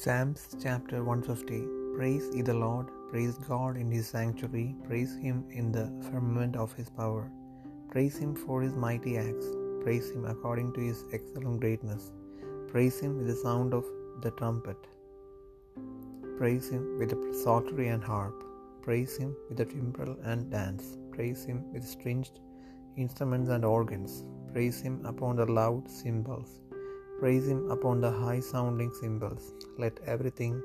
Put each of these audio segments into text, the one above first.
Psalms chapter 150 Praise ye the Lord, praise God in his sanctuary, praise him in the firmament of his power. Praise him for his mighty acts, praise him according to his excellent greatness. Praise him with the sound of the trumpet. Praise him with the psaltery and harp. Praise him with the timbrel and dance. Praise him with stringed instruments and organs. Praise him upon the loud cymbals. Praise him upon the high sounding cymbals. Let everything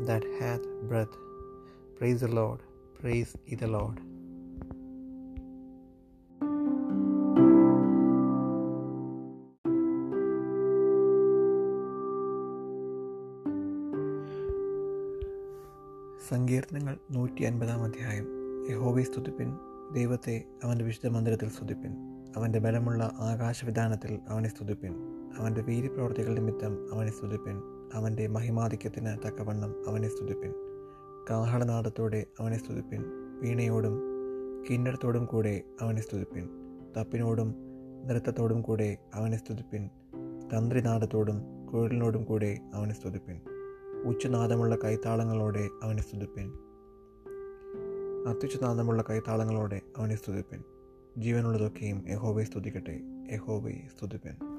that hath breath praise the Lord. Praise ye the Lord. സങ്കീർത്തനങ്ങൾ നൂറ്റി അൻപതാം അധ്യായം യഹോവയെ സ്തുതിപ്പിൻ ദൈവത്തെ അവൻ്റെ വിശുദ്ധ മന്ദിരത്തിൽ സ്തുതിപ്പിൻ അവന്റെ ബലമുള്ള ആകാശവിധാനത്തിൽ അവനെ സ്തുതിപ്പിൻ. അവന്റെ വീര്യപ്രവർത്തികൾ നിമിത്തം അവനെ സ്തുതിപ്പിൻ. അവന്റെ മഹിമാധിക്യത്തിന് തക്കവണ്ണം അവനെ സ്തുതിപ്പിൻ. കാഹളനാദത്തോടെ അവനെ സ്തുതിപ്പിൻ. വീണയോടും കിന്നടത്തോടും കൂടെ അവനെ സ്തുതിപ്പിൻ. തപ്പിനോടും നൃത്തത്തോടും കൂടെ അവനെ സ്തുതിപ്പിൻ. തന്ത്രിനാദത്തോടും കുഴലിനോടും കൂടെ അവനെ സ്തുതിപ്പിൻ. ഉച്ചനാദമുള്ള കൈത്താളങ്ങളോടെ അവനെ സ്തുതിപ്പിൻ. അത്യുച്ചനാദമുള്ള കൈത്താളങ്ങളോടെ അവനെ സ്തുതിപ്പിൻ. ജീവനുള്ളതൊക്കെയും യഹോവയെ സ്തുതിക്കട്ടെ. യഹോവയെ സ്തുതിപ്പിൻ.